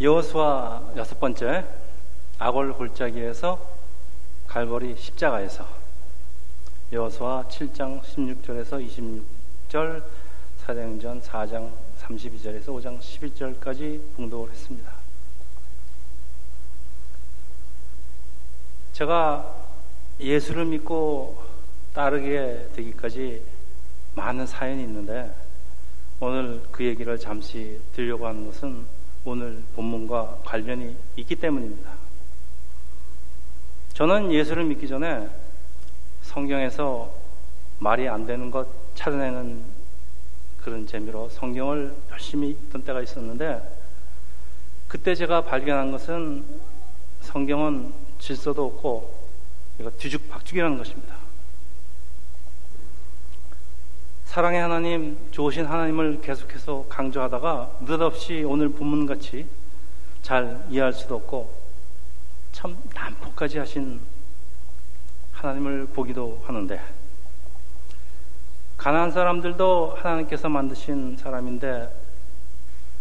여호수아 여섯 번째 아골 골짜기에서 갈보리 십자가에서 여호수아 7장 16절에서 26절 사도행전 4장 32절에서 5장 11절까지 봉독을 했습니다. 제가 예수를 믿고 따르게 되기까지 많은 사연이 있는데 오늘 그 얘기를 잠시 드리려고 하는 것은 오늘 본문과 관련이 있기 때문입니다. 저는 예수를 믿기 전에 성경에서 말이 안 되는 것 찾아내는 그런 재미로 성경을 열심히 읽던 때가 있었는데 그때 제가 발견한 것은 성경은 질서도 없고 이거 뒤죽박죽이라는 것입니다. 사랑의 하나님, 좋으신 하나님을 계속해서 강조하다가 느닷없이 오늘 본문같이 잘 이해할 수도 없고 참 난폭까지 하신 하나님을 보기도 하는데 가난한 사람들도 하나님께서 만드신 사람인데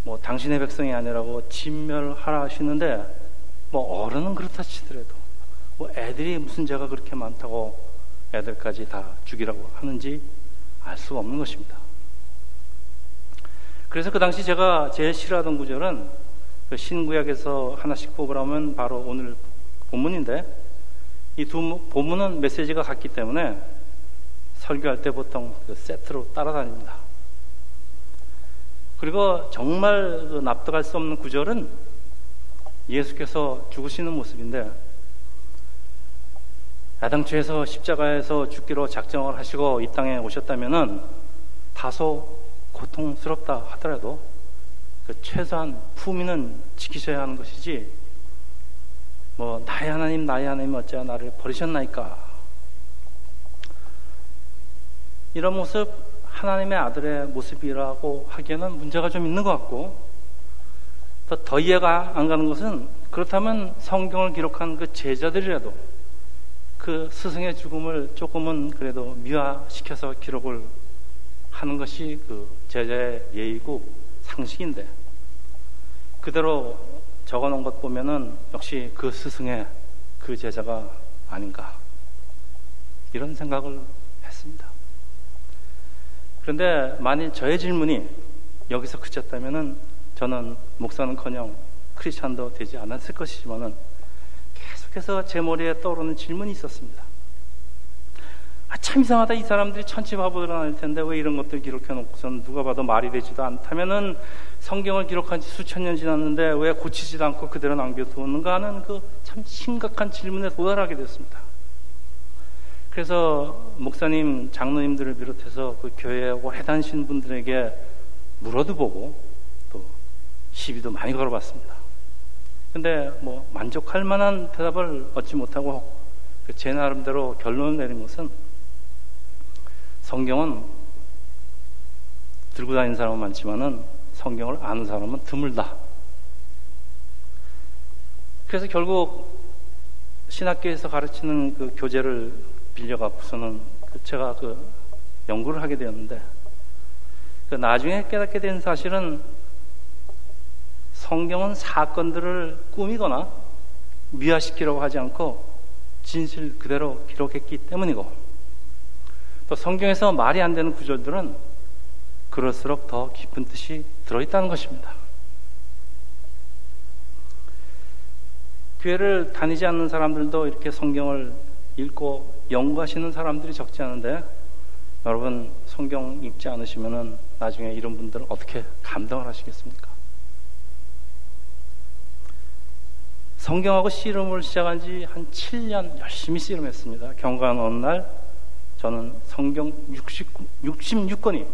뭐 당신의 백성이 아니라고 진멸하라 하시는데 뭐 어른은 그렇다 치더라도 뭐 애들이 무슨 죄가 그렇게 많다고 애들까지 다 죽이라고 하는지 알 수가 없는 것입니다. 그래서 그 당시 제가 제일 싫어하던 구절은 그 신구약에서 하나씩 뽑으라면 바로 오늘 본문인데 이 두 본문은 메시지가 같기 때문에 설교할 때 보통 그 세트로 따라다닙니다. 그리고 정말 그 납득할 수 없는 구절은 예수께서 죽으시는 모습인데 야당초에서 십자가에서 죽기로 작정을 하시고 이 땅에 오셨다면은 다소 고통스럽다 하더라도 그 최소한 품위는 지키셔야 하는 것이지 뭐 나의 하나님 나의 하나님 어찌 나를 버리셨나이까. 이런 모습 하나님의 아들의 모습이라고 하기에는 문제가 좀 있는 것 같고 더, 더 이해가 안 가는 것은 그렇다면 성경을 기록한 그 제자들이라도 그 스승의 죽음을 조금은 그래도 미화시켜서 기록을 하는 것이 그 제자의 예의고 상식인데 그대로 적어 놓은 것 보면은 역시 그 스승의 그 제자가 아닌가 이런 생각을 했습니다. 그런데 만일 저의 질문이 여기서 그쳤다면은 저는 목사는커녕 크리스찬도 되지 않았을 것이지만은 계속해서 제 머리에 떠오르는 질문이 있었습니다. 아, 참 이상하다. 이 사람들이 천치바보들 아닐 텐데 왜 이런 것들 기록해 놓고선 누가 봐도 말이 되지도 않다면은 성경을 기록한 지 수천 년 지났는데 왜 고치지도 않고 그대로 남겨두었는가 하는 그 참 심각한 질문에 도달하게 됐습니다. 그래서 목사님, 장로님들을 비롯해서 그 교회에 오래 다니신 분들에게 물어도 보고 또 시비도 많이 걸어봤습니다. 근데 뭐 만족할 만한 대답을 얻지 못하고 그제 나름대로 결론을 내린 것은 성경은 들고 다니는 사람은 많지만은 성경을 아는 사람은 드물다. 그래서 결국 신학교에서 가르치는 그 교재를 빌려갖고서는 그 제가 그 연구를 하게 되었는데 그 나중에 깨닫게 된 사실은 성경은 사건들을 꾸미거나 미화시키려고 하지 않고 진실 그대로 기록했기 때문이고 또 성경에서 말이 안 되는 구절들은 그럴수록 더 깊은 뜻이 들어있다는 것입니다. 교회를 다니지 않는 사람들도 이렇게 성경을 읽고 연구하시는 사람들이 적지 않은데 여러분 성경 읽지 않으시면 나중에 이런 분들은 어떻게 감당을 하시겠습니까? 성경하고 씨름을 시작한 지 한 7년 열심히 씨름했습니다. 경관 어느 날 저는 성경 60, 66권이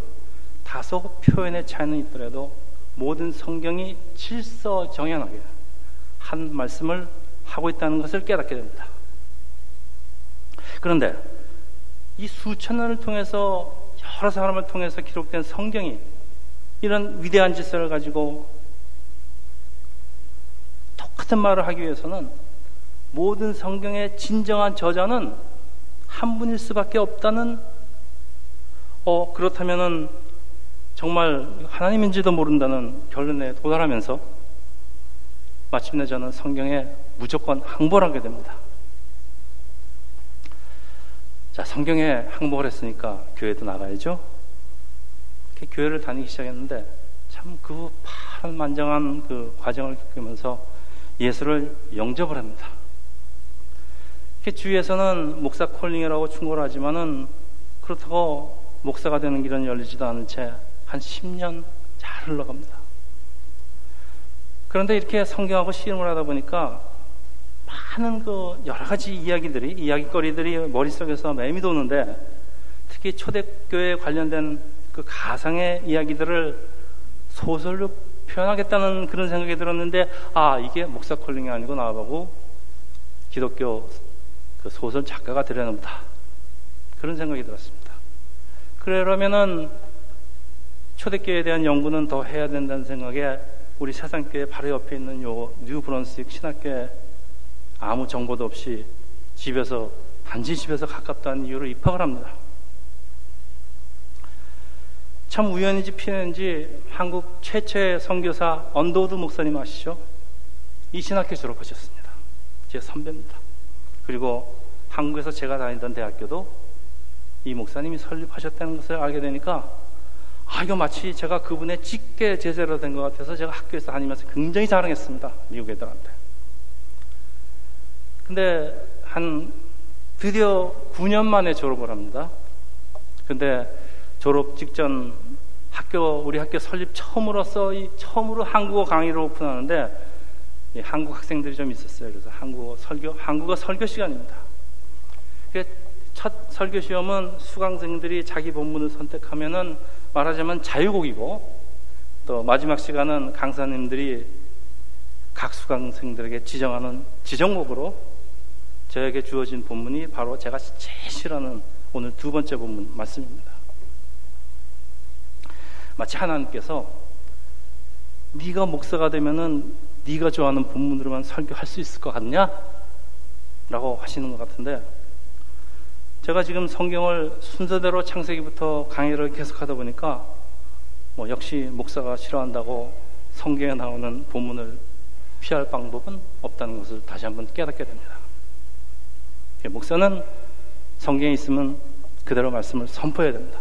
다소 표현의 차이는 있더라도 모든 성경이 질서정연하게 한 말씀을 하고 있다는 것을 깨닫게 됩니다. 그런데 이 수천 년을 통해서 여러 사람을 통해서 기록된 성경이 이런 위대한 질서를 가지고 똑 같은 말을 하기 위해서는 모든 성경의 진정한 저자는 한 분일 수밖에 없다는 어 그렇다면은 정말 하나님인지도 모른다는 결론에 도달하면서 마침내 저는 성경에 무조건 항복을 하게 됩니다. 자, 성경에 항복을 했으니까 교회도 나가야죠. 교회를 다니기 시작했는데 참 그 파란만장한 그 과정을 겪으면서 예수를 영접을 합니다. 주위에서는 목사 콜링이라고 충고를 하지만은 그렇다고 목사가 되는 길은 열리지도 않은 채 한 10년 잘 흘러갑니다. 그런데 이렇게 성경하고 씨름을 하다 보니까 많은 그 여러 가지 이야기들이, 이야기거리들이 머릿속에서 매미 도는데 특히 초대교회에 관련된 그 가상의 이야기들을 소설로 표현하겠다는 그런 생각이 들었는데 아, 이게 목사 콜링이 아니고 나보고 기독교 그 소설 작가가 되려나 보다. 그런 생각이 들었습니다. 그러면은 초대교회에 대한 연구는 더 해야 된다는 생각에 우리 세상교회 바로 옆에 있는 요 뉴브런스윅 신학교에 아무 정보도 없이 집에서 단지 집에서 가깝다는 이유로 입학을 합니다. 참 우연인지 필연인지 한국 최초의 선교사 언더우드 목사님 아시죠? 이 신학교 졸업하셨습니다. 제 선배입니다. 그리고 한국에서 제가 다니던 대학교도 이 목사님이 설립하셨다는 것을 알게 되니까 아 이거 마치 제가 그분의 직계 제자로 된 것 같아서 제가 학교에서 다니면서 굉장히 자랑했습니다. 미국 애들한테. 근데 한 드디어 9년 만에 졸업을 합니다. 근데 졸업 직전 학교 우리 학교 설립 처음으로서 이 처음으로 한국어 강의를 오픈하는데 한국 학생들이 좀 있었어요. 그래서 한국어 설교 한국어 설교 시간입니다. 첫 설교 시험은 수강생들이 자기 본문을 선택하면은 말하자면 자유곡이고 또 마지막 시간은 강사님들이 각 수강생들에게 지정하는 지정곡으로 저에게 주어진 본문이 바로 제가 제일 싫어하는 오늘 두 번째 본문 말씀입니다. 마치 하나님께서 네가 목사가 되면은 네가 좋아하는 본문으로만 설교할 수 있을 것 같냐? 라고 하시는 것 같은데 제가 지금 성경을 순서대로 창세기부터 강의를 계속하다 보니까 뭐 역시 목사가 싫어한다고 성경에 나오는 본문을 피할 방법은 없다는 것을 다시 한번 깨닫게 됩니다. 목사는 성경에 있으면 그대로 말씀을 선포해야 됩니다.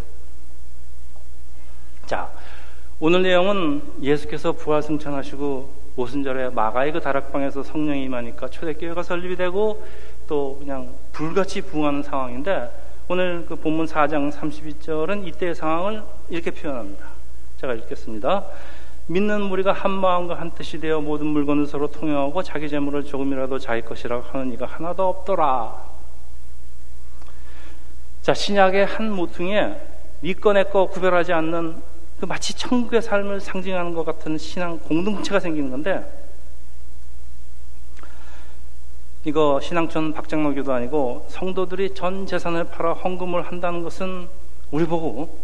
자, 오늘 내용은 예수께서 부활 승천하시고 오순절에 마가의 그 다락방에서 성령이 임하니까 초대교회가 설립이 되고 또 그냥 불같이 부흥하는 상황인데 오늘 그 본문 4장 32절은 이때의 상황을 이렇게 표현합니다. 제가 읽겠습니다. 믿는 무리가 한 마음과 한 뜻이 되어 모든 물건을 서로 통용하고 자기 재물을 조금이라도 자기 것이라고 하는 이가 하나도 없더라. 자, 신약의 한 모퉁이에 믿거 내거 구별하지 않는 그 마치 천국의 삶을 상징하는 것 같은 신앙 공동체가 생기는 건데 이거 신앙촌 박장로교도 아니고 성도들이 전 재산을 팔아 헌금을 한다는 것은 우리 보고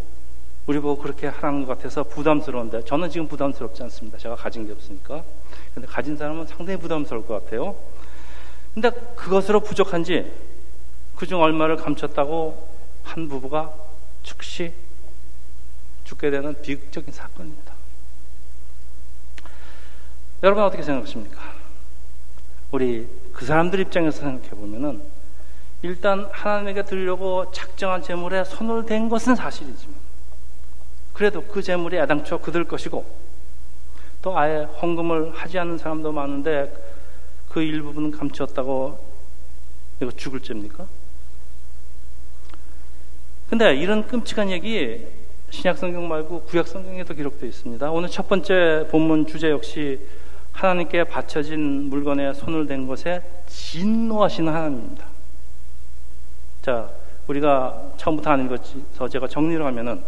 우리 보고 그렇게 하라는 것 같아서 부담스러운데 저는 지금 부담스럽지 않습니다. 제가 가진 게 없으니까. 근데 가진 사람은 상당히 부담스러울 것 같아요. 근데 그것으로 부족한지 그중 얼마를 감췄다고 한 부부가 즉시 죽게 되는 비극적인 사건입니다. 여러분 어떻게 생각하십니까? 우리 그 사람들 입장에서 생각해 보면은 일단 하나님에게 드리려고 작정한 재물에 손을 댄 것은 사실이지만 그래도 그 재물이 애당초 그들 것이고 또 아예 헌금을 하지 않는 사람도 많은데 그 일부분은 감추었다고 이거 죽을 죄입니까? 근데 이런 끔찍한 얘기 신약 성경 말고 구약 성경에도 기록되어 있습니다. 오늘 첫 번째 본문 주제 역시 하나님께 바쳐진 물건에 손을 댄 것에 진노하시는 하나님입니다. 자, 우리가 처음부터 안 읽었지서 제가 정리를 하면은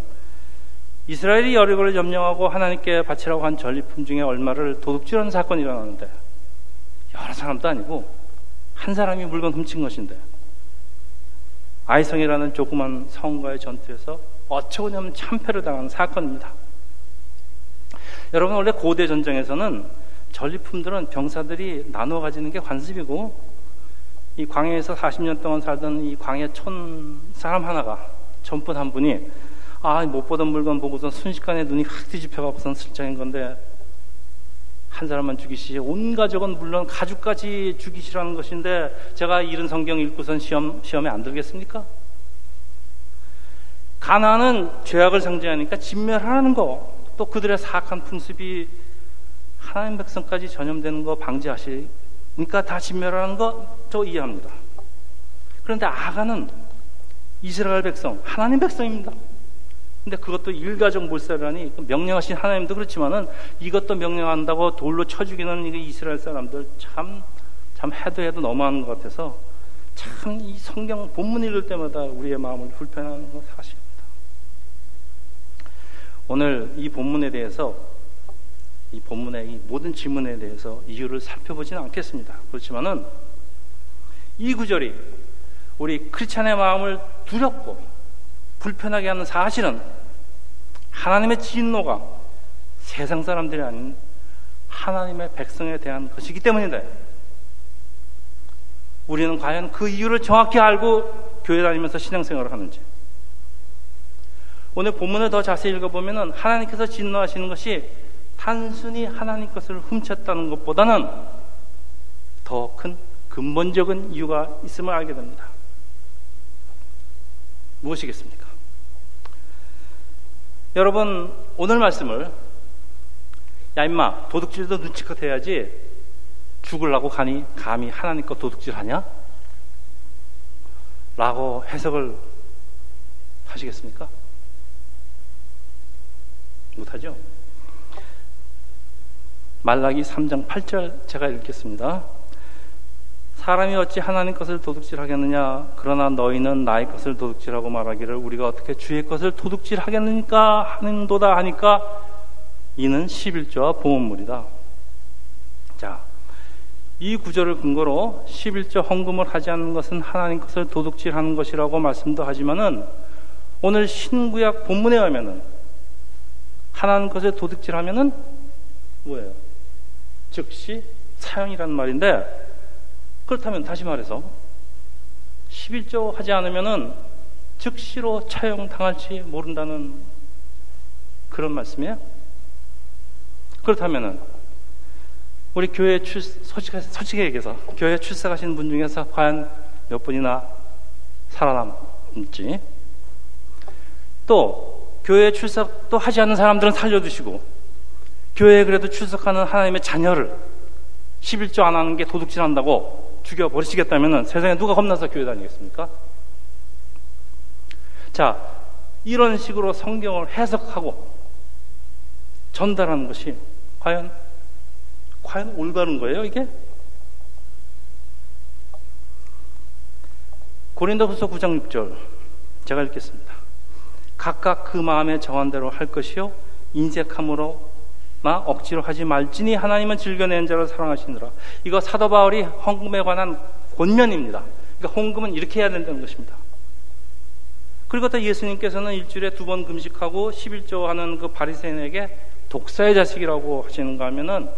이스라엘이 여리고를 점령하고 하나님께 바치라고 한 전리품 중에 얼마를 도둑질하는 사건이 일어나는데 여러 사람도 아니고 한 사람이 물건 훔친 것인데 아이성이라는 조그만 성과의 전투에서 어처구니 없는 참패를 당한 사건입니다. 여러분 원래 고대 전쟁에서는 전리품들은 병사들이 나눠 가지는 게 관습이고 이 광야에서 40년 동안 살던 이 광야 촌 사람 하나가 전분 한 분이 아 못 보던 물건 보고서 순식간에 눈이 확 뒤집혀 갖고선 슬쩍인 건데 한 사람만 죽이시지 온 가족은 물론 가족까지 죽이시라는 것인데 제가 이런 성경 읽고선 시험 시험에 안 들겠습니까? 가나는 죄악을 상징하니까 진멸하라는 거, 또 그들의 사악한 풍습이 하나님 백성까지 전염되는 거 방지하시니까 다 진멸하는 거 저 이해합니다. 그런데 아가는 이스라엘 백성, 하나님 백성입니다. 근데 그것도 일가족 몰살이라니 명령하신 하나님도 그렇지만은 이것도 명령한다고 돌로 쳐 죽이는 이스라엘 사람들 참, 참 해도 해도 너무하는 것 같아서 참 이 성경 본문 읽을 때마다 우리의 마음을 불편하는 건 사실입니다. 오늘 이 본문에 대해서 이 본문의 이 모든 질문에 대해서 이유를 살펴보지는 않겠습니다. 그렇지만은 이 구절이 우리 크리스찬의 마음을 두렵고 불편하게 하는 사실은 하나님의 진노가 세상 사람들이 아닌 하나님의 백성에 대한 것이기 때문인데 우리는 과연 그 이유를 정확히 알고 교회 다니면서 신앙생활을 하는지 오늘 본문을 더 자세히 읽어보면 하나님께서 진노하시는 것이 단순히 하나님 것을 훔쳤다는 것보다는 더 큰 근본적인 이유가 있음을 알게 됩니다. 무엇이겠습니까? 여러분, 오늘 말씀을 야, 임마, 도둑질도 눈치껏 해야지 죽을라고 가니 감히 하나님 거 도둑질 하냐? 라고 해석을 하시겠습니까? 못하죠? 말라기 3장 8절 제가 읽겠습니다. 사람이 어찌 하나님 것을 도둑질하겠느냐? 그러나 너희는 나의 것을 도둑질하고 말하기를 우리가 어떻게 주의 것을 도둑질하겠느니까 하는도다 하니까 이는 11조와 보험물이다. 자, 이 구절을 근거로 11조 헌금을 하지 않는 것은 하나님 것을 도둑질하는 것이라고 말씀도 하지만은 오늘 신구약 본문에 하면은 하나님 것을 도둑질하면은 뭐예요? 즉시 사형이라는 말인데 그렇다면 다시 말해서 11조 하지 않으면은 즉시로 차용 당할지 모른다는 그런 말씀이에요? 그렇다면은 우리 교회 출 솔직히 솔직히 얘기해서 교회 출석하신 분 중에서 과연 몇 분이나 살아남을지 또 교회 출석도 하지 않는 사람들은 살려두시고 교회에 그래도 출석하는 하나님의 자녀를 11조 안 하는 게 도둑질 한다고 죽여버리시겠다면 세상에 누가 겁나서 교회 다니겠습니까? 자, 이런 식으로 성경을 해석하고 전달하는 것이 과연, 과연 올바른 거예요, 이게? 고린도후서 9장 6절 제가 읽겠습니다. 각각 그 마음에 정한 대로 할 것이요 인색함으로 나 억지로 하지 말지니 하나님은 즐겨낸 자를 사랑하시느라. 이거 사도 바울이 헌금에 관한 권면입니다. 그러니까 헌금은 이렇게 해야 된다는 것입니다. 그리고 또 예수님께서는 일주일에 두 번 금식하고 11조 하는 그 바리새인에게 독사의 자식이라고 하시는가 하면은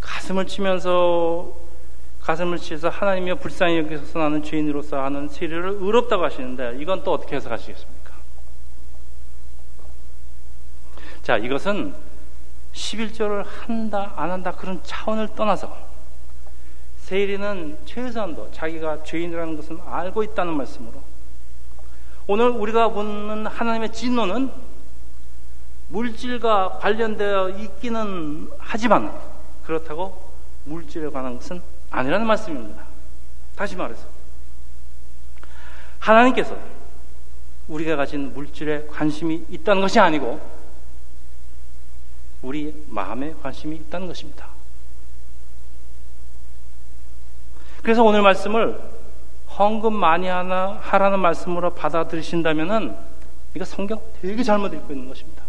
가슴을 치면서 가슴을 치면서 하나님이 불쌍히 여기서 나는 죄인으로서 하는 세례를 의롭다고 하시는데 이건 또 어떻게 해석하시겠습니까? 자, 이것은 11조를 한다, 안 한다, 그런 차원을 떠나서 세일이는 최소한도 자기가 죄인이라는 것은 알고 있다는 말씀으로 오늘 우리가 보는 하나님의 진노는 물질과 관련되어 있기는 하지만 그렇다고 물질에 관한 것은 아니라는 말씀입니다. 다시 말해서 하나님께서 우리가 가진 물질에 관심이 있다는 것이 아니고 우리 마음에 관심이 있다는 것입니다. 그래서 오늘 말씀을 헌금 많이 하나 하라는 말씀으로 받아들이신다면은 이거 성경 되게 잘못 읽고 있는 것입니다.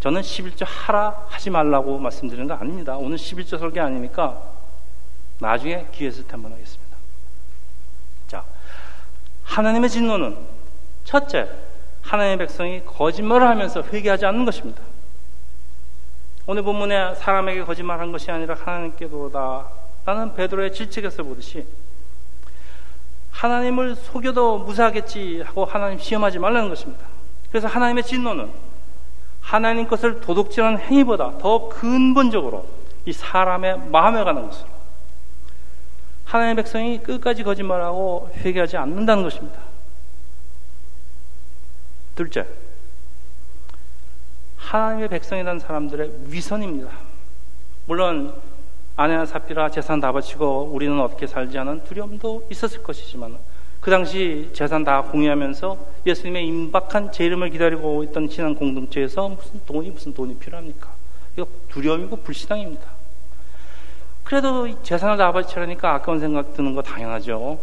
저는 11조 하라 하지 말라고 말씀드리는 거 아닙니다. 오늘 11조 설계 아니니까 나중에 기회 있을 때 한번 하겠습니다. 자, 하나님의 진노는 첫째, 하나님의 백성이 거짓말을 하면서 회개하지 않는 것입니다. 오늘 본문에 사람에게 거짓말한 것이 아니라 하나님께로다. 라는 베드로의 질책에서 보듯이 하나님을 속여도 무사하겠지 하고 하나님 시험하지 말라는 것입니다. 그래서 하나님의 진노는 하나님 것을 도둑질하는 행위보다 더 근본적으로 이 사람의 마음에 가는 것으로 하나님의 백성이 끝까지 거짓말하고 회개하지 않는다는 것입니다. 둘째, 하나님의 백성이라는 사람들의 위선입니다. 물론 아내나 사피라 재산 다 바치고 우리는 어떻게 살지 하는 두려움도 있었을 것이지만 그 당시 재산 다 공유하면서 예수님의 임박한 재림을 기다리고 있던 신앙 공동체에서 무슨 돈이 무슨 돈이 필요합니까? 이거 두려움이고 불신앙입니다. 그래도 재산을 다 바치라니까 아까운 생각 드는 거 당연하죠.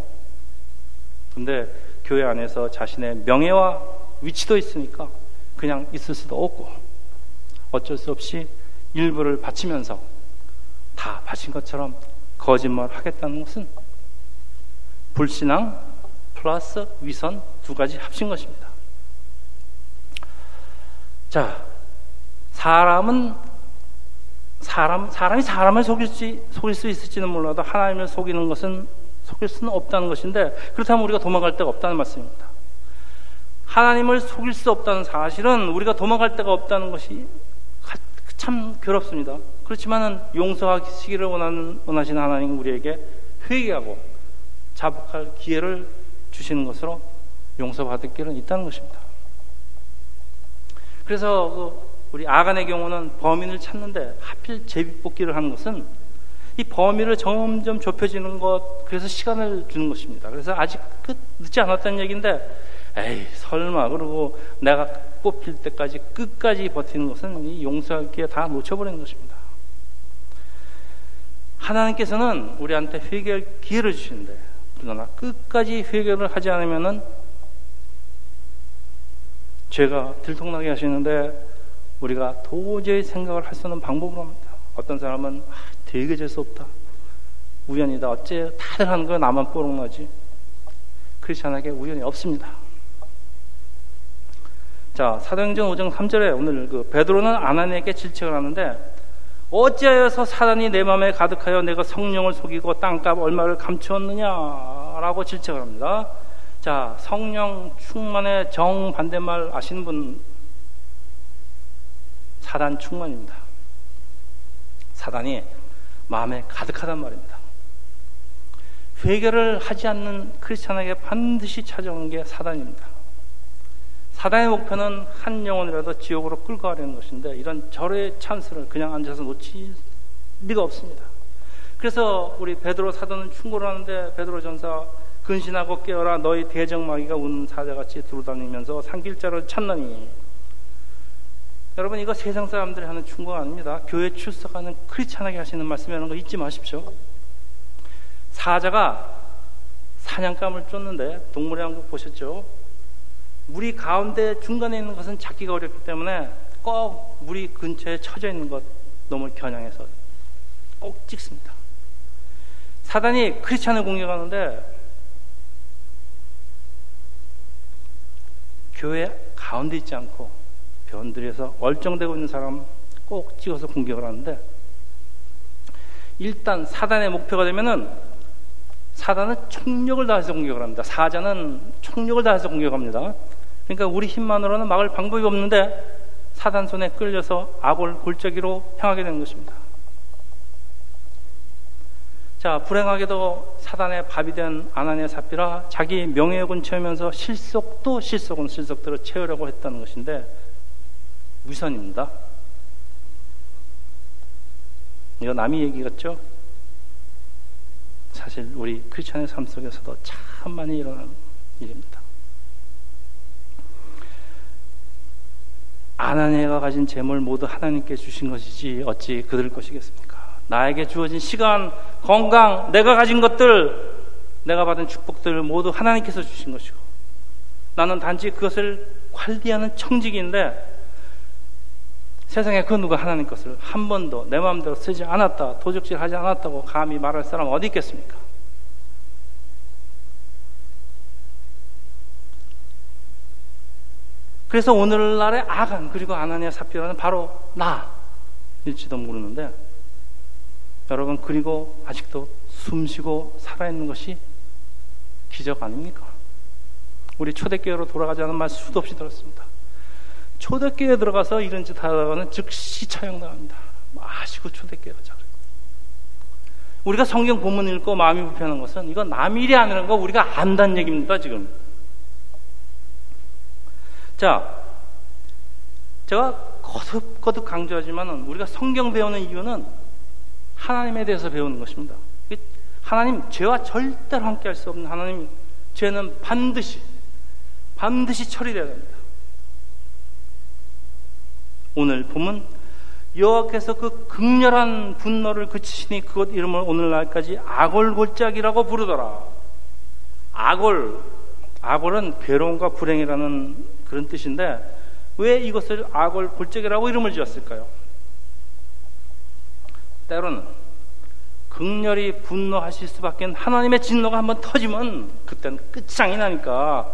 근데 교회 안에서 자신의 명예와 위치도 있으니까 그냥 있을 수도 없고 어쩔 수 없이 일부를 바치면서 다 바친 것처럼 거짓말 하겠다는 것은 불신앙 플러스 위선 두 가지 합친 것입니다. 자, 사람은 사람 사람이 사람을 속일지 속일 수 있을지는 몰라도 하나님을 속이는 것은 속일 수는 없다는 것인데 그렇다면 우리가 도망갈 데가 없다는 말씀입니다. 하나님을 속일 수 없다는 사실은 우리가 도망갈 데가 없다는 것이 참 괴롭습니다. 그렇지만은 용서하시기를 원하는 원하시는 하나님 우리에게 회개하고 자복할 기회를 주시는 것으로 용서받을 길은 있다는 것입니다. 그래서 그 우리 아간의 경우는 범인을 찾는데 하필 제비뽑기를 하는 것은 이 범위를 점점 좁혀지는 것, 그래서 시간을 주는 것입니다. 그래서 아직 끝, 늦지 않았다는 얘기인데, 에이, 설마, 그러고 내가 뽑힐 때까지 끝까지 버티는 것은 이 용서할 기회 다 놓쳐버리는 것입니다. 하나님께서는 우리한테 회개할 기회를 주시는데, 그러나 끝까지 회개를 하지 않으면은 죄가 들통나게 하시는데 우리가 도저히 생각을 할 수 없는 방법으로 합니다. 어떤 사람은 아, 되게 재수 없다. 우연이다. 어째 다들 하는 거 나만 뽀록나지. 크리스천에게 우연이 없습니다. 자, 사도행전 5장 3절에 오늘 그 베드로는 아나니에게 질책을 하는데 어찌하여서 사단이 내 마음에 가득하여 내가 성령을 속이고 땅값 얼마를 감추었느냐라고 질책을 합니다. 자, 성령 충만의 정반대말 아시는 분 사단 충만입니다. 사단이 마음에 가득하단 말입니다. 회개를 하지 않는 크리스천에게 반드시 찾아오는 게 사단입니다. 사단의 목표는 한 영혼이라도 지옥으로 끌고 가려는 것인데 이런 절의 찬스를 그냥 앉아서 놓칠 리가 없습니다. 그래서 우리 베드로 사도는 충고를 하는데 베드로 전사 근신하고 깨어라 너희 대적마귀가 우는 사자같이 두루다니면서 산길자를 찾느니 여러분 이거 세상 사람들이 하는 충고가 아닙니다. 교회 출석하는 크리스찬에게 하시는 말씀이라는 거 잊지 마십시오. 사자가 사냥감을 쫓는데 동물의 왕국 보셨죠? 물이 가운데 중간에 있는 것은 잡기가 어렵기 때문에 꼭 물이 근처에 쳐져 있는 것 놈을 겨냥해서 꼭 찍습니다. 사단이 크리스찬을 공격하는데 교회 가운데 있지 않고 변들에서 얼쩡되고 있는 사람 꼭 찍어서 공격을 하는데 일단 사단의 목표가 되면은 사단은 총력을 다해서 공격을 합니다. 사자는 총력을 다해서 공격합니다. 그러니까 우리 힘만으로는 막을 방법이 없는데 사단 손에 끌려서 악을 골짜기로 향하게 되는 것입니다. 자, 불행하게도 사단의 밥이 된 아나니아 사피라 자기 명예욕은 채우면서 실속도 실속은 실속대로 채우려고 했다는 것인데 위선입니다. 이거 남의 얘기 같죠? 사실 우리 크리스천의 삶 속에서도 참 많이 일어나는 일입니다. 아나니아가 가진 재물 모두 하나님께 주신 것이지 어찌 그들 것이겠습니까? 나에게 주어진 시간, 건강, 내가 가진 것들, 내가 받은 축복들 모두 하나님께서 주신 것이고 나는 단지 그것을 관리하는 청직인데 세상에 그 누가 하나님 것을 한 번도 내 마음대로 쓰지 않았다, 도적질 하지 않았다고 감히 말할 사람 어디 있겠습니까? 그래서 오늘날의 아간 그리고 아나니아 사피라는 바로 나일지도 모르는데 여러분 그리고 아직도 숨쉬고 살아있는 것이 기적 아닙니까? 우리 초대교회로 돌아가자는 말 수도 없이 들었습니다. 초대교회에 들어가서 이런 짓 하다가는 즉시 처형당합니다. 마시고 초대교회 가자. 우리가 성경 본문 읽고 마음이 불편한 것은 이건 남 일이 아니라는 거 우리가 안다는 얘기입니다, 지금. 자, 제가 거듭거듭 강조하지만 우리가 성경 배우는 이유는 하나님에 대해서 배우는 것입니다. 하나님, 죄와 절대로 함께 할 수 없는 하나님, 죄는 반드시, 반드시 처리되어야 됩니다. 오늘 보면 여호와께서 그 극렬한 분노를 그치시니 그것 이름을 오늘날까지 악월골짜기라고 부르더라. 악월, 악월은 괴로움과 불행이라는 그런 뜻인데 왜 이것을 악월 골짜기라고 이름을 지었을까요? 때로는 극렬히 분노하실 수밖에 하나님의 진노가 한번 터지면 그때는 끝장이 나니까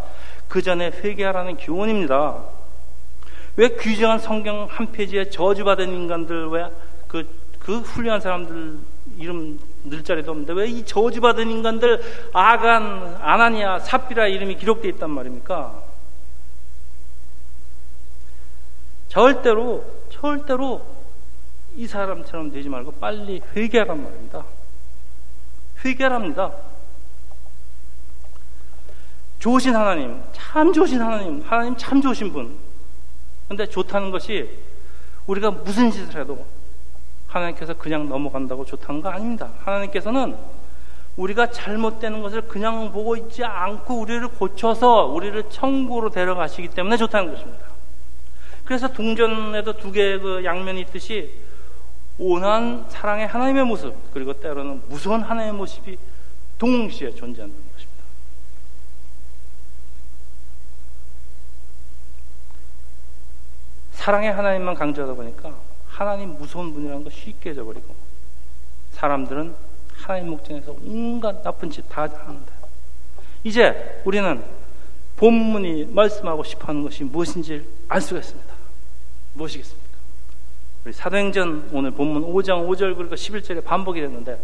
그 전에 회개하라는 교훈입니다. 왜 규정한 성경 한 페이지에 저주받은 인간들 왜그 그 훌륭한 사람들 이름 늘 자리도 없는데 왜 이 저주받은 인간들 아간, 아나니아, 삽비라 이름이 기록되어 있단 말입니까? 절대로 절대로 이 사람처럼 되지 말고 빨리 회개하란 말입니다. 회개랍니다. 좋으신 하나님, 참 좋으신 하나님, 하나님 참 좋으신 분. 근데 좋다는 것이 우리가 무슨 짓을 해도 하나님께서 그냥 넘어간다고 좋다는 거 아닙니다. 하나님께서는 우리가 잘못되는 것을 그냥 보고 있지 않고 우리를 고쳐서 우리를 천국으로 데려가시기 때문에 좋다는 것입니다. 그래서 동전에도 두 개의 그 양면이 있듯이 온한 사랑의 하나님의 모습 그리고 때로는 무서운 하나님의 모습이 동시에 존재하는 것입니다. 사랑의 하나님만 강조하다 보니까 하나님 무서운 분이라는 거 쉽게 잊어버리고 사람들은 하나님 목전에서 온갖 나쁜 짓 다 하는데 이제 우리는 본문이 말씀하고 싶어 하는 것이 무엇인지 알 수가 있습니다. 무엇이겠습니까? 우리 사도행전 오늘 본문 5장 5절 그리고 11절에 반복이 됐는데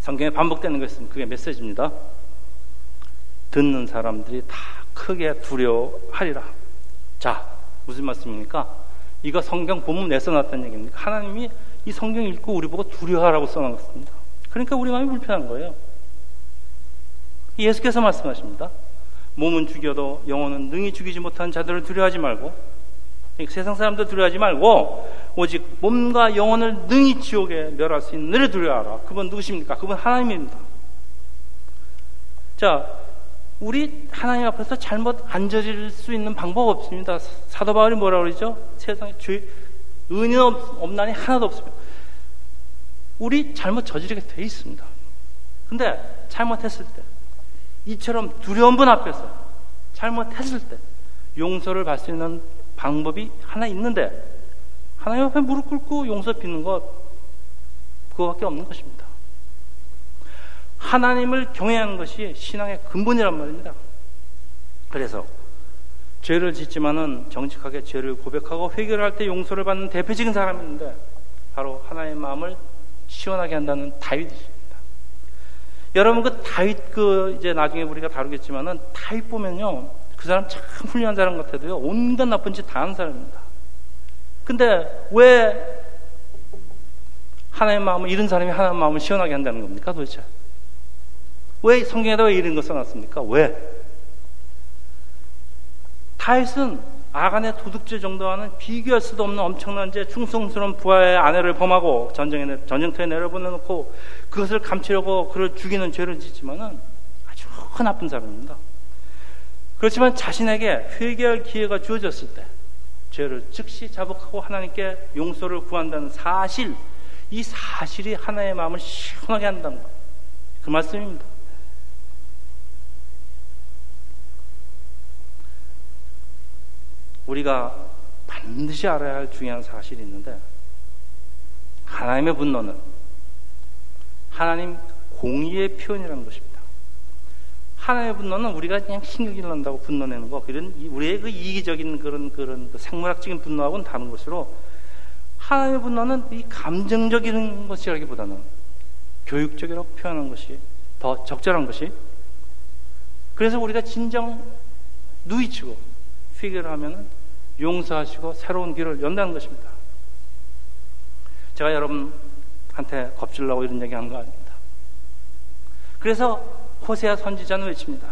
성경에 반복되는 것은 그게 메시지입니다. 듣는 사람들이 다 크게 두려워하리라. 자, 무슨 말씀입니까? 이거 성경 본문에 써놨다는 얘기입니다. 하나님이 이 성경 읽고 우리 보고 두려워하라고 써놨습니다. 그러니까 우리 마음이 불편한 거예요. 예수께서 말씀하십니다. 몸은 죽여도 영혼은 능히 죽이지 못한 자들을 두려워하지 말고 세상 사람들 두려워하지 말고 오직 몸과 영혼을 능히 지옥에 멸할 수 있는 너를 두려워하라. 그분 누구십니까? 그분 하나님입니다. 자, 우리 하나님 앞에서 잘못 안 저질 수 있는 방법 없습니다. 사도 바울이 뭐라 그러죠? 세상에 죄, 은인 없나니 하나도 없습니다. 우리 잘못 저지르게 돼 있습니다. 근데 잘못했을 때, 이처럼 두려운 분 앞에서 잘못했을 때 용서를 받을 수 있는 방법이 하나 있는데 하나님 앞에 무릎 꿇고 용서 빚는 것 그거밖에 없는 것입니다. 하나님을 경외하는 것이 신앙의 근본이란 말입니다. 그래서 죄를 짓지만은 정직하게 죄를 고백하고 회개를 할 때 용서를 받는 대표적인 사람이 있는데 바로 하나님의 마음을 시원하게 한다는 다윗이십니다. 여러분 그 다윗 그 이제 나중에 우리가 다루겠지만은 다윗 보면요 그 사람 참 훌륭한 사람 같아도요, 온갖 나쁜 짓 다 하는 사람입니다. 근데 왜 하나님의 마음을, 이런 사람이 하나님의 마음을 시원하게 한다는 겁니까, 도대체? 왜 성경에다 왜 이런 거 써놨습니까? 왜? 다윗은 아간의 도둑죄 정도와는 비교할 수도 없는 엄청난 죄, 충성스러운 부하의 아내를 범하고 전쟁에, 전쟁터에 내려보내놓고 그것을 감추려고 그를 죽이는 죄를 짓지만은 아주 나쁜 사람입니다. 그렇지만 자신에게 회개할 기회가 주어졌을 때 죄를 즉시 자복하고 하나님께 용서를 구한다는 사실, 이 사실이 하나의 마음을 시원하게 한다는 것. 그 말씀입니다. 우리가 반드시 알아야 할 중요한 사실이 있는데, 하나님의 분노는 하나님 공의의 표현이라는 것입니다. 하나님의 분노는 우리가 그냥 신경질 난다고 분노내는 거, 그런 우리의 그 이기적인 그런 그런 그 생물학적인 분노하고는 다른 것으로 하나님의 분노는 이 감정적인 것이라기보다는 교육적이라고 표현하는 것이 더 적절한 것이. 그래서 우리가 진정 누이치고 회개를 하면은 용서하시고 새로운 길을 연다는 것입니다. 제가 여러분한테 겁질라고 이런 얘기 하는 거 아닙니다. 그래서 호세아 선지자는 외칩니다.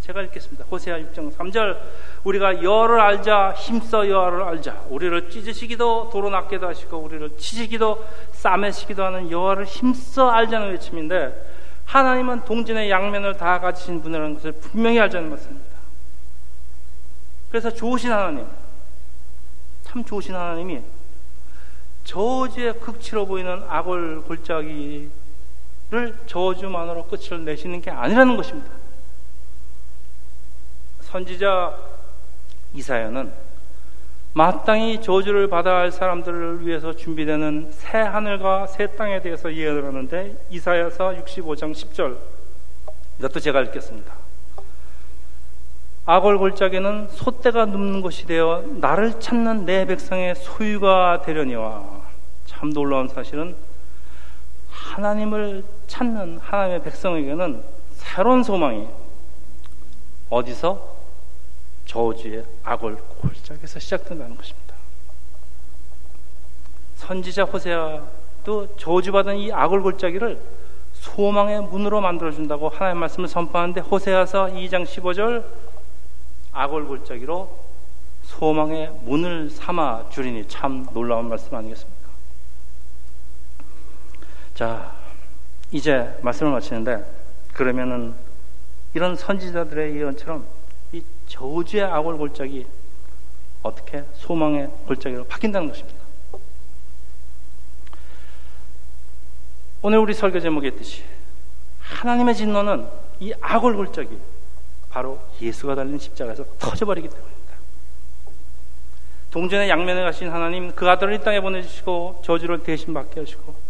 제가 읽겠습니다. 호세아 6장 3절 우리가 여를 알자 힘써 여를 알자 우리를 찢으시기도 도로 낫게도 하시고 우리를 치시기도 싸매시기도 하는 여호와를 힘써 알자는 외침인데 하나님은 동진의 양면을 다 가지신 분이라는 것을 분명히 알자는 말씀입니다. 그래서 좋으신 하나님, 참 좋으신 하나님이 저주의 극치로 보이는 악을 골짜기 를 저주만으로 끝을 내시는 게 아니라는 것입니다. 선지자 이사야는 마땅히 저주를 받아야 할 사람들을 위해서 준비되는 새 하늘과 새 땅에 대해서 예언을 하는데 이사야서 65장 10절 이것도 제가 읽겠습니다. 악월 골짜기는 소떼가 눕는 곳이 되어 나를 찾는 내 백성의 소유가 되려니와 참 놀라운 사실은 하나님을 찾는 하나님의 백성에게는 새로운 소망이 어디서 저주의 악을 골짜기에서 시작된다는 것입니다. 선지자 호세아도 저주받은 이 악을 골짜기를 소망의 문으로 만들어준다고 하나님 말씀을 선포하는데 호세아서 2장 15절 악을 골짜기로 소망의 문을 삼아 주리니 참 놀라운 말씀 아니겠습니까? 자, 이제 말씀을 마치는데 그러면은 이런 선지자들의 예언처럼 이 저주의 악월 골짜기 어떻게 소망의 골짜기로 바뀐다는 것입니다. 오늘 우리 설교 제목에 있듯이 하나님의 진노는 이 악월 골짜기 바로 예수가 달린 십자가에서 터져버리기 때문입니다. 동전의 양면에 가신 하나님 그 아들을 이 땅에 보내주시고 저주를 대신 받게 하시고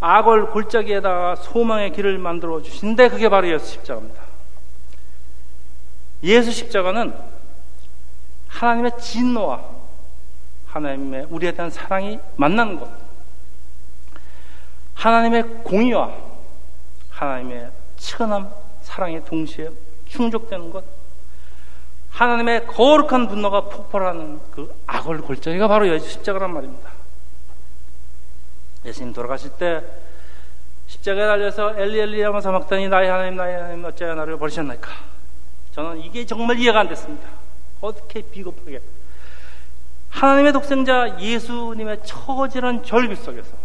악을 골짜기에다가 소망의 길을 만들어 주신데 그게 바로 예수 십자가입니다. 예수 십자가는 하나님의 진노와 하나님의 우리에 대한 사랑이 만나는 것. 하나님의 공의와 하나님의 치근함, 사랑이 동시에 충족되는 것. 하나님의 거룩한 분노가 폭발하는 그 악을 골짜기가 바로 예수 십자가란 말입니다. 예수님 돌아가실 때 십자가에 달려서 엘리 엘리 야마 사막다니 나의 하나님 나의 하나님 어찌하여 나를 버리셨나이까 저는 이게 정말 이해가 안 됐습니다. 어떻게 비겁하게. 하나님의 독생자 예수님의 처절한 절규 속에서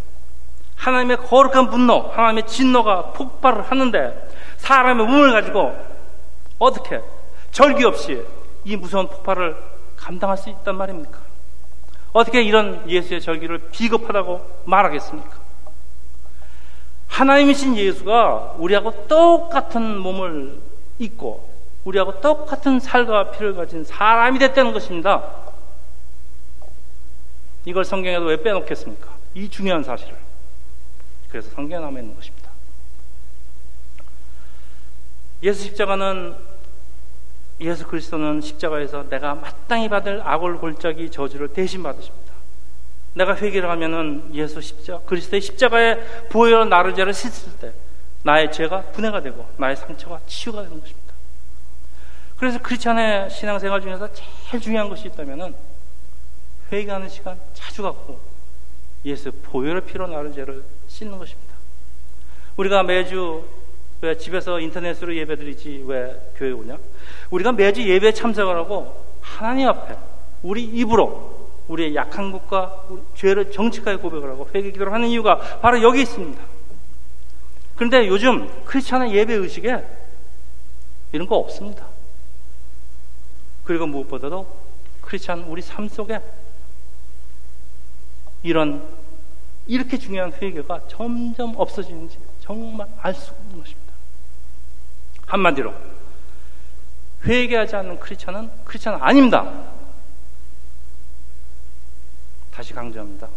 하나님의 거룩한 분노, 하나님의 진노가 폭발을 하는데 사람의 몸을 가지고 어떻게 절규 없이 이 무서운 폭발을 감당할 수 있단 말입니까? 어떻게 이런 예수의 절기를 비겁하다고 말하겠습니까? 하나님이신 예수가 우리하고 똑같은 몸을 입고 우리하고 똑같은 살과 피를 가진 사람이 됐다는 것입니다. 이걸 성경에도 왜 빼놓겠습니까? 이 중요한 사실을. 그래서 성경에 남아 있는 것입니다. 예수 십자가는 예수 그리스도는 십자가에서 내가 마땅히 받을 악을 골짜기 저주를 대신 받으십니다. 내가 회개를 하면은 예수 십자 그리스도의 십자가에 부여 나를 죄를 씻을 때 나의 죄가 분해가 되고 나의 상처가 치유가 되는 것입니다. 그래서 크리스찬의 신앙생활 중에서 제일 중요한 것이 있다면 회개하는 시간 자주 갖고 예수 보혈의 피로 나를 죄를 씻는 것입니다. 우리가 매주 왜 집에서 인터넷으로 예배드리지 왜 교회 오냐? 우리가 매주 예배 참석을 하고 하나님 앞에 우리 입으로 우리의 약한 것과 죄를 정직하게 고백을 하고 회개 기도를 하는 이유가 바로 여기 있습니다. 그런데 요즘 크리스찬의 예배 의식에 이런 거 없습니다. 그리고 무엇보다도 크리스찬 우리 삶 속에 이런 이렇게 중요한 회개가 점점 없어지는지 정말 알 수 없는 것입니다. 한마디로 회개하지 않는 크리스찬은 크리스찬 아닙니다. 다시 강조합니다.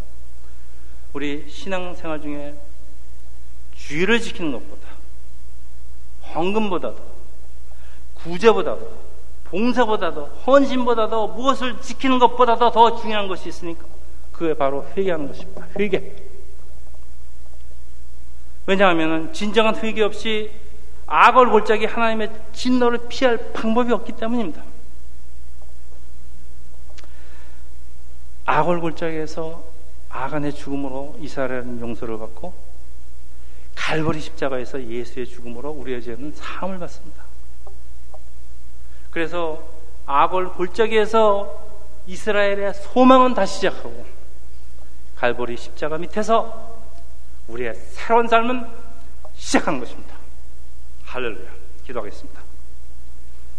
우리 신앙생활 중에 주의를 지키는 것보다 헌금보다도 구제보다도 봉사보다도 헌신보다도 무엇을 지키는 것보다도 더 중요한 것이 있으니까 그게 바로 회개하는 것입니다. 회개. 왜냐하면 진정한 회개 없이 악을 골짜기 하나님의 진노를 피할 방법이 없기 때문입니다. 악을 골짜기에서 아간의 죽음으로 이스라엘은 용서를 받고 갈보리 십자가에서 예수의 죽음으로 우리의 죄는 사함을 받습니다. 그래서 악을 골짜기에서 이스라엘의 소망은 다시 시작하고 갈보리 십자가 밑에서 우리의 새로운 삶은 시작한 것입니다. 할렐루야. 기도하겠습니다.